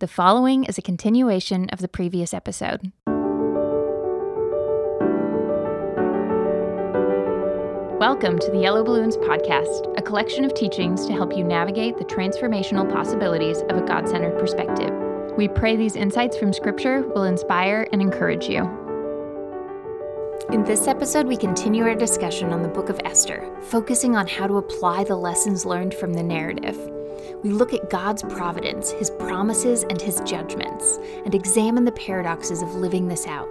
The following is a continuation of the previous episode. Welcome to the Yellow Balloons Podcast, a collection of teachings to help you navigate the transformational possibilities of a God centered perspective. We pray these insights from Scripture will inspire and encourage you. In this episode, we continue our discussion on the book of Esther, focusing on how to apply the lessons learned from the narrative. We look at God's providence, His promises, and His judgments, and examine the paradoxes of living this out.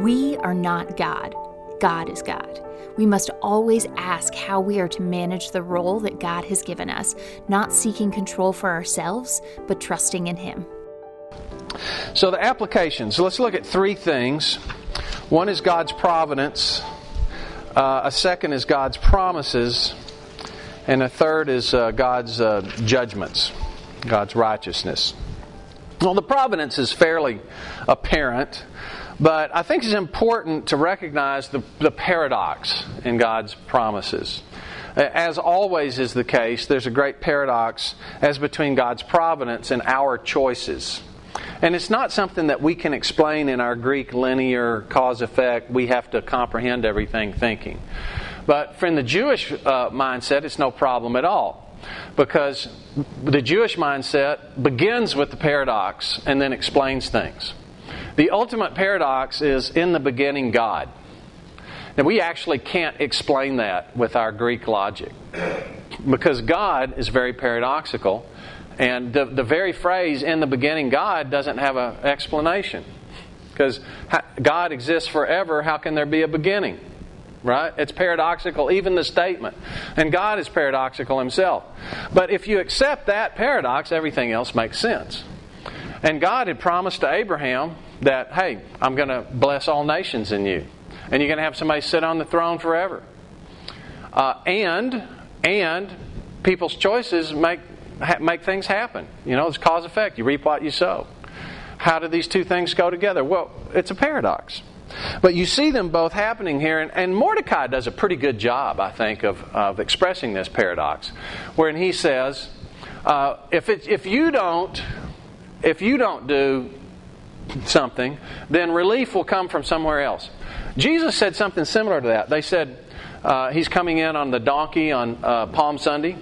We are not God. God is God. We must always ask how we are to manage the role that God has given us, not seeking control for ourselves, but trusting in Him. So, the applications. Let's look at three things. One is God's providence, uh, a second is God's promises, and a third is uh, God's uh, judgments, God's righteousness. Well, the providence is fairly apparent. But I think it's important to recognize the, the paradox in God's promises. As always is the case, there's a great paradox as between God's providence and our choices. And it's not something that we can explain in our Greek linear cause effect, we have to comprehend everything thinking. But from the Jewish uh, mindset, it's no problem at all. Because the Jewish mindset begins with the paradox and then explains things. The ultimate paradox is in the beginning, God. Now, we actually can't explain that with our Greek logic because God is very paradoxical, and the, the very phrase in the beginning, God, doesn't have an explanation. Because God exists forever, how can there be a beginning? Right? It's paradoxical, even the statement. And God is paradoxical himself. But if you accept that paradox, everything else makes sense. And God had promised to Abraham that, hey, I'm going to bless all nations in you. And you're going to have somebody sit on the throne forever. Uh, and, and people's choices make, make things happen. You know, it's cause effect. You reap what you sow. How do these two things go together? Well, it's a paradox. But you see them both happening here, and, and Mordecai does a pretty good job, I think, of, of expressing this paradox. Wherein he says, uh, if, if you don't if you don't do something, then relief will come from somewhere else. Jesus said something similar to that. They said uh, he's coming in on the donkey on uh, Palm Sunday,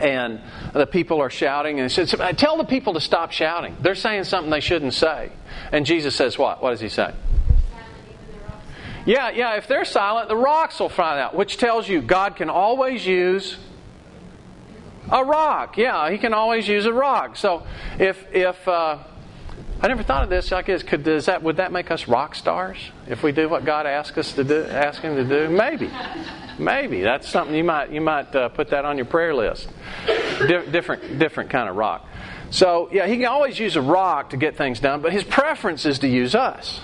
and the people are shouting, and said, Tell the people to stop shouting. They're saying something they shouldn't say. And Jesus says, What? What does he say? Yeah, yeah, if they're silent, the rocks will find out, which tells you God can always use a rock. Yeah, he can always use a rock. So if if uh, I never thought of this like this, could does that would that make us rock stars if we do what God asked us to do, ask him to do? Maybe, maybe that's something you might you might uh, put that on your prayer list. Di- different different kind of rock. So yeah, he can always use a rock to get things done, but his preference is to use us.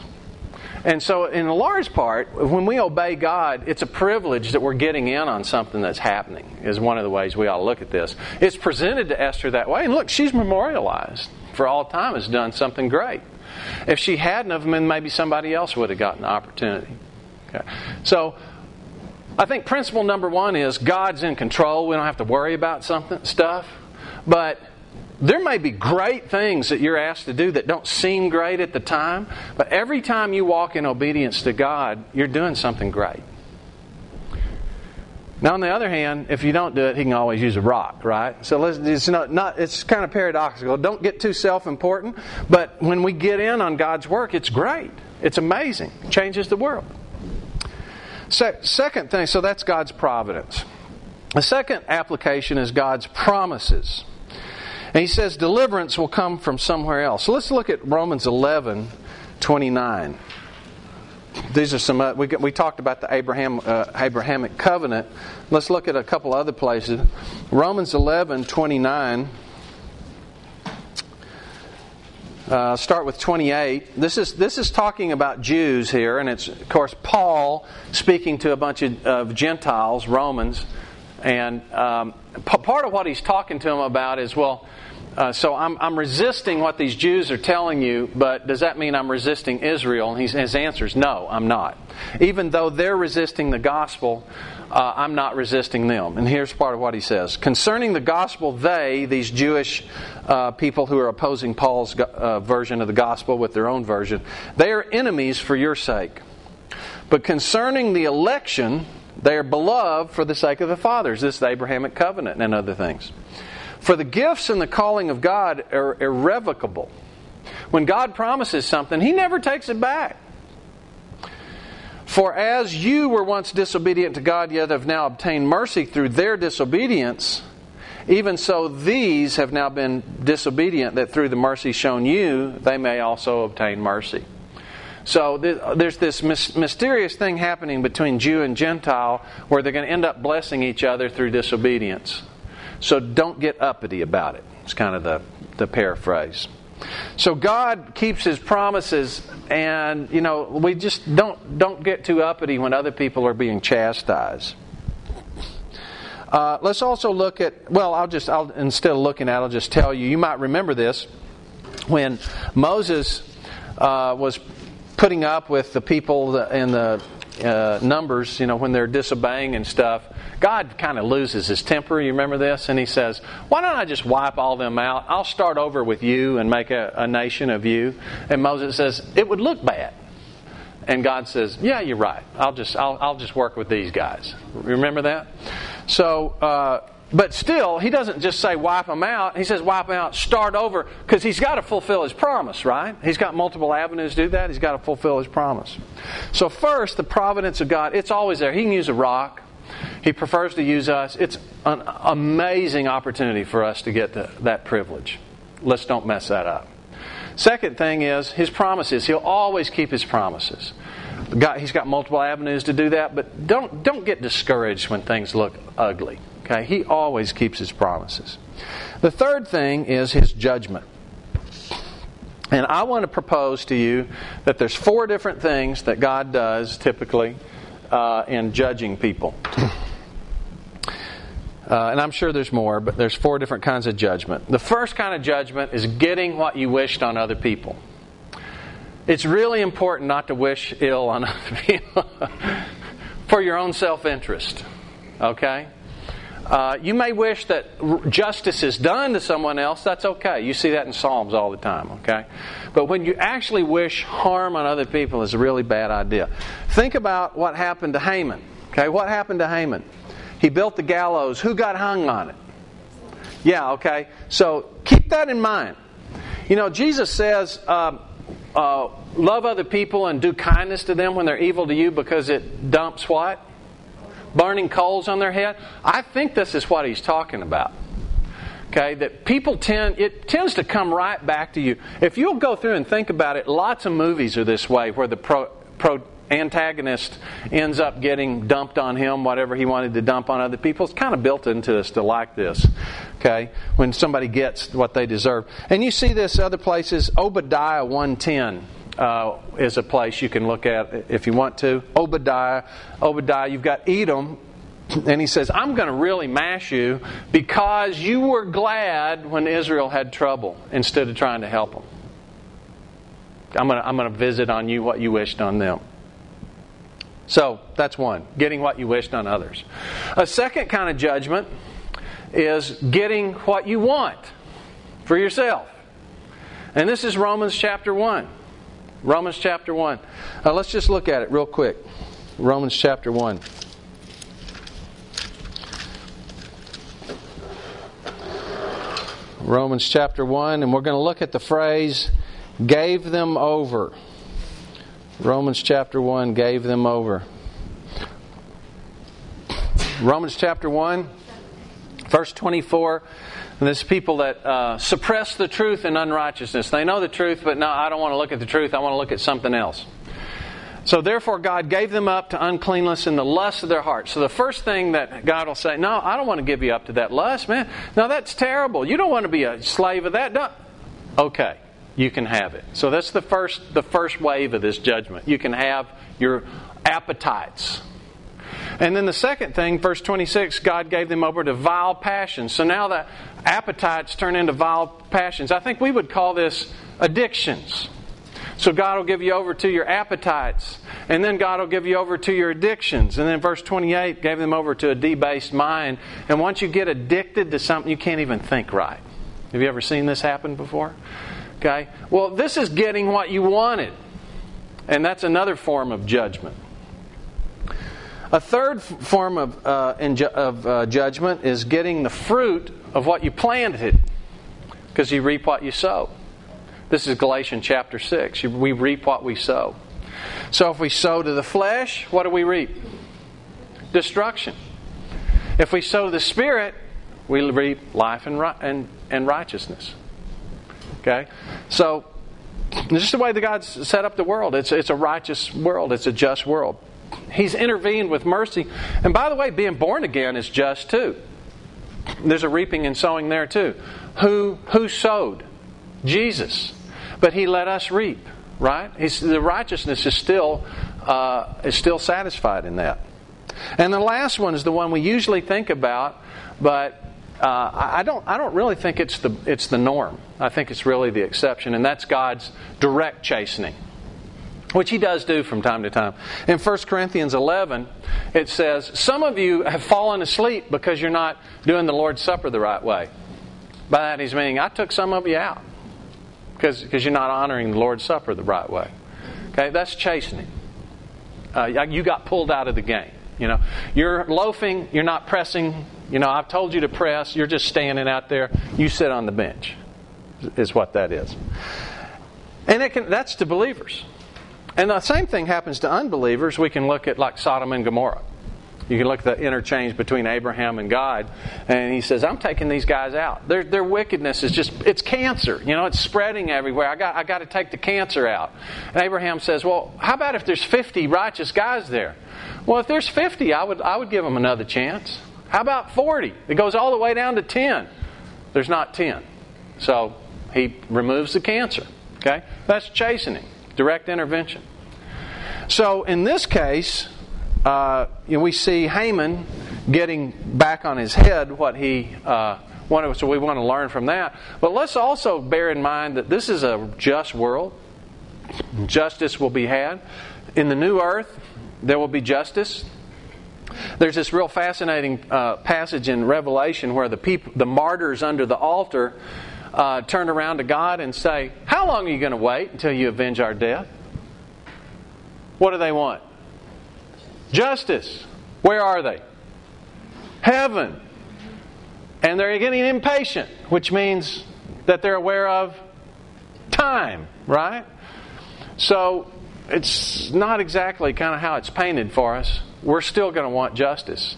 And so, in a large part, when we obey God, it's a privilege that we're getting in on something that's happening, is one of the ways we ought to look at this. It's presented to Esther that way, and look, she's memorialized for all time has done something great. If she hadn't of them, then maybe somebody else would have gotten the opportunity. Okay. So, I think principle number one is God's in control. We don't have to worry about something stuff. But there may be great things that you're asked to do that don't seem great at the time, but every time you walk in obedience to God, you're doing something great. Now, on the other hand, if you don't do it, he can always use a rock, right? So it's not, not it's kind of paradoxical. Don't get too self-important, but when we get in on God's work, it's great. It's amazing. It changes the world. So, second thing, so that's God's providence. The second application is God's promises. And he says deliverance will come from somewhere else. So let's look at Romans 11 29. These are some, uh, we, we talked about the Abraham, uh, Abrahamic covenant. Let's look at a couple other places. Romans 11 29. Uh, start with 28. This is, this is talking about Jews here, and it's, of course, Paul speaking to a bunch of, of Gentiles, Romans. And um, p- part of what he's talking to them about is well, uh, so I'm, I'm resisting what these Jews are telling you, but does that mean I'm resisting Israel? And his answer is no, I'm not. Even though they're resisting the gospel, uh, I'm not resisting them. And here's part of what he says Concerning the gospel, they, these Jewish uh, people who are opposing Paul's uh, version of the gospel with their own version, they are enemies for your sake. But concerning the election, they are beloved for the sake of the fathers. This is the Abrahamic covenant and other things. For the gifts and the calling of God are irrevocable. When God promises something, He never takes it back. For as you were once disobedient to God, yet have now obtained mercy through their disobedience, even so these have now been disobedient, that through the mercy shown you, they may also obtain mercy. So there's this mysterious thing happening between Jew and Gentile where they're going to end up blessing each other through disobedience. So don't get uppity about it. It's kind of the, the paraphrase. So God keeps His promises, and you know we just don't don't get too uppity when other people are being chastised. Uh, let's also look at well, I'll just I'll instead of looking at, I'll just tell you. You might remember this when Moses uh, was putting up with the people in the uh, numbers, you know, when they're disobeying and stuff, God kind of loses his temper. You remember this? And he says, Why don't I just wipe all them out? I'll start over with you and make a, a nation of you. And Moses says, It would look bad. And God says, "Yeah, you're right. I'll just I'll, I'll just work with these guys." Remember that? So uh, but still, he doesn't just say wipe them out. He says wipe them out, start over, because he's got to fulfill his promise, right? He's got multiple avenues to do that. He's got to fulfill his promise. So, first, the providence of God, it's always there. He can use a rock. He prefers to use us. It's an amazing opportunity for us to get to that privilege. Let's don't mess that up. Second thing is his promises. He'll always keep his promises. God, he's got multiple avenues to do that, but don't, don't get discouraged when things look ugly. Okay? He always keeps his promises. The third thing is his judgment. And I want to propose to you that there's four different things that God does typically uh, in judging people. Uh, and I'm sure there's more, but there's four different kinds of judgment. The first kind of judgment is getting what you wished on other people. It's really important not to wish ill on other people for your own self interest. Okay? Uh, you may wish that justice is done to someone else. That's okay. You see that in Psalms all the time, okay? But when you actually wish harm on other people is a really bad idea. Think about what happened to Haman. Okay, what happened to Haman? He built the gallows. Who got hung on it? Yeah, okay. So keep that in mind. You know, Jesus says, uh, uh, love other people and do kindness to them when they're evil to you because it dumps what? Burning coals on their head. I think this is what he's talking about. Okay, that people tend, it tends to come right back to you. If you'll go through and think about it, lots of movies are this way where the pro, pro antagonist ends up getting dumped on him, whatever he wanted to dump on other people. It's kind of built into us to like this. Okay, when somebody gets what they deserve, and you see this other places. Obadiah one ten uh, is a place you can look at if you want to. Obadiah, Obadiah, you've got Edom, and he says, I'm going to really mash you because you were glad when Israel had trouble instead of trying to help them. I'm going to, I'm going to visit on you what you wished on them. So that's one, getting what you wished on others. A second kind of judgment is getting what you want for yourself. And this is Romans chapter 1. Romans chapter 1. Uh, let's just look at it real quick. Romans chapter 1. Romans chapter 1, and we're going to look at the phrase, gave them over. Romans chapter 1, gave them over. Romans chapter 1, verse 24 and there's people that uh, suppress the truth in unrighteousness. They know the truth, but no, I don't want to look at the truth. I want to look at something else. So therefore, God gave them up to uncleanness in the lust of their hearts. So the first thing that God will say, No, I don't want to give you up to that lust, man. No, that's terrible. You don't want to be a slave of that. No. Okay, you can have it. So that's the first the first wave of this judgment. You can have your appetites. And then the second thing, verse 26, God gave them over to vile passions. So now the appetites turn into vile passions. I think we would call this addictions. So God will give you over to your appetites, and then God will give you over to your addictions. And then verse 28 gave them over to a debased mind. And once you get addicted to something, you can't even think right. Have you ever seen this happen before? Okay? Well, this is getting what you wanted. And that's another form of judgment. A third form of, uh, of uh, judgment is getting the fruit of what you planted, because you reap what you sow. This is Galatians chapter 6. We reap what we sow. So if we sow to the flesh, what do we reap? Destruction. If we sow the Spirit, we reap life and, and, and righteousness. Okay? So, this is the way that God's set up the world. It's, it's a righteous world, it's a just world. He's intervened with mercy. And by the way, being born again is just too. There's a reaping and sowing there too. Who, who sowed? Jesus. But he let us reap, right? He's, the righteousness is still, uh, is still satisfied in that. And the last one is the one we usually think about, but uh, I don't. I don't really think it's the it's the norm. I think it's really the exception, and that's God's direct chastening which he does do from time to time. In 1 Corinthians 11, it says, Some of you have fallen asleep because you're not doing the Lord's Supper the right way. By that he's meaning, I took some of you out because, because you're not honoring the Lord's Supper the right way. Okay, that's chastening. Uh, you got pulled out of the game. You know, you're loafing, you're not pressing. You know, I've told you to press, you're just standing out there. You sit on the bench, is what that is. And it can, that's to believers. And the same thing happens to unbelievers. We can look at like Sodom and Gomorrah. You can look at the interchange between Abraham and God, and he says, "I'm taking these guys out. Their, their wickedness is just—it's cancer. You know, it's spreading everywhere. I got—I got to take the cancer out." And Abraham says, "Well, how about if there's 50 righteous guys there? Well, if there's 50, I would—I would give them another chance. How about 40? It goes all the way down to 10. There's not 10, so he removes the cancer. Okay, that's chastening." Direct intervention. So in this case, uh, you know, we see Haman getting back on his head what he uh, wanted. So we want to learn from that. But let's also bear in mind that this is a just world. Justice will be had. In the new earth, there will be justice. There's this real fascinating uh, passage in Revelation where the people, the martyrs under the altar, uh, turn around to God and say, How long are you going to wait until you avenge our death? What do they want? Justice. Where are they? Heaven. And they're getting impatient, which means that they're aware of time, right? So it's not exactly kind of how it's painted for us. We're still going to want justice.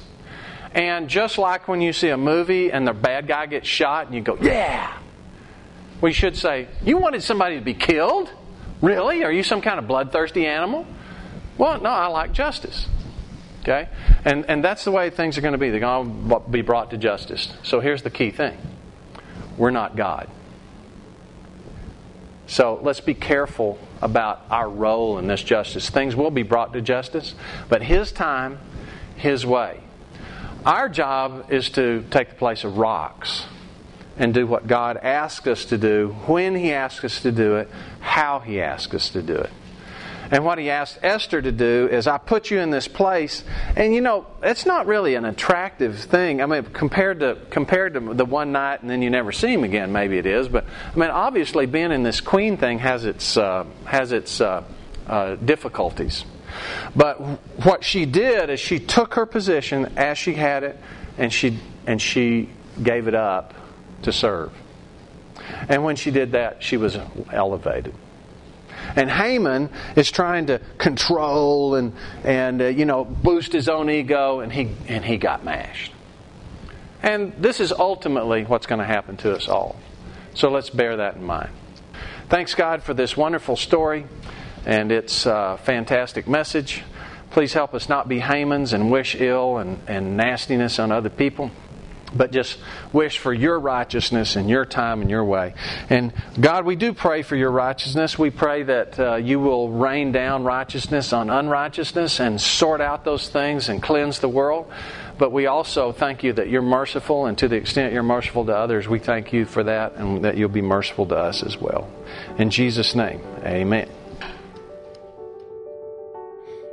And just like when you see a movie and the bad guy gets shot and you go, yeah, we should say, You wanted somebody to be killed? Really? Are you some kind of bloodthirsty animal? Well, no, I like justice. Okay? And, and that's the way things are going to be. They're going to be brought to justice. So here's the key thing we're not God. So let's be careful about our role in this justice. Things will be brought to justice, but His time, His way. Our job is to take the place of rocks and do what God asks us to do, when He asks us to do it, how He asks us to do it. And what he asked Esther to do is, I put you in this place, and you know, it's not really an attractive thing. I mean, compared to compared to the one night and then you never see him again, maybe it is. But I mean, obviously, being in this queen thing has its uh, has its uh, uh, difficulties. But what she did is she took her position as she had it, and she and she gave it up to serve. And when she did that, she was elevated. And Haman is trying to control and, and uh, you know, boost his own ego, and he, and he got mashed. And this is ultimately what's going to happen to us all. So let's bear that in mind. Thanks, God, for this wonderful story and its uh, fantastic message. Please help us not be Hamans and wish ill and, and nastiness on other people. But just wish for your righteousness and your time and your way. And God, we do pray for your righteousness. We pray that uh, you will rain down righteousness on unrighteousness and sort out those things and cleanse the world. But we also thank you that you're merciful, and to the extent you're merciful to others, we thank you for that and that you'll be merciful to us as well. In Jesus' name, amen.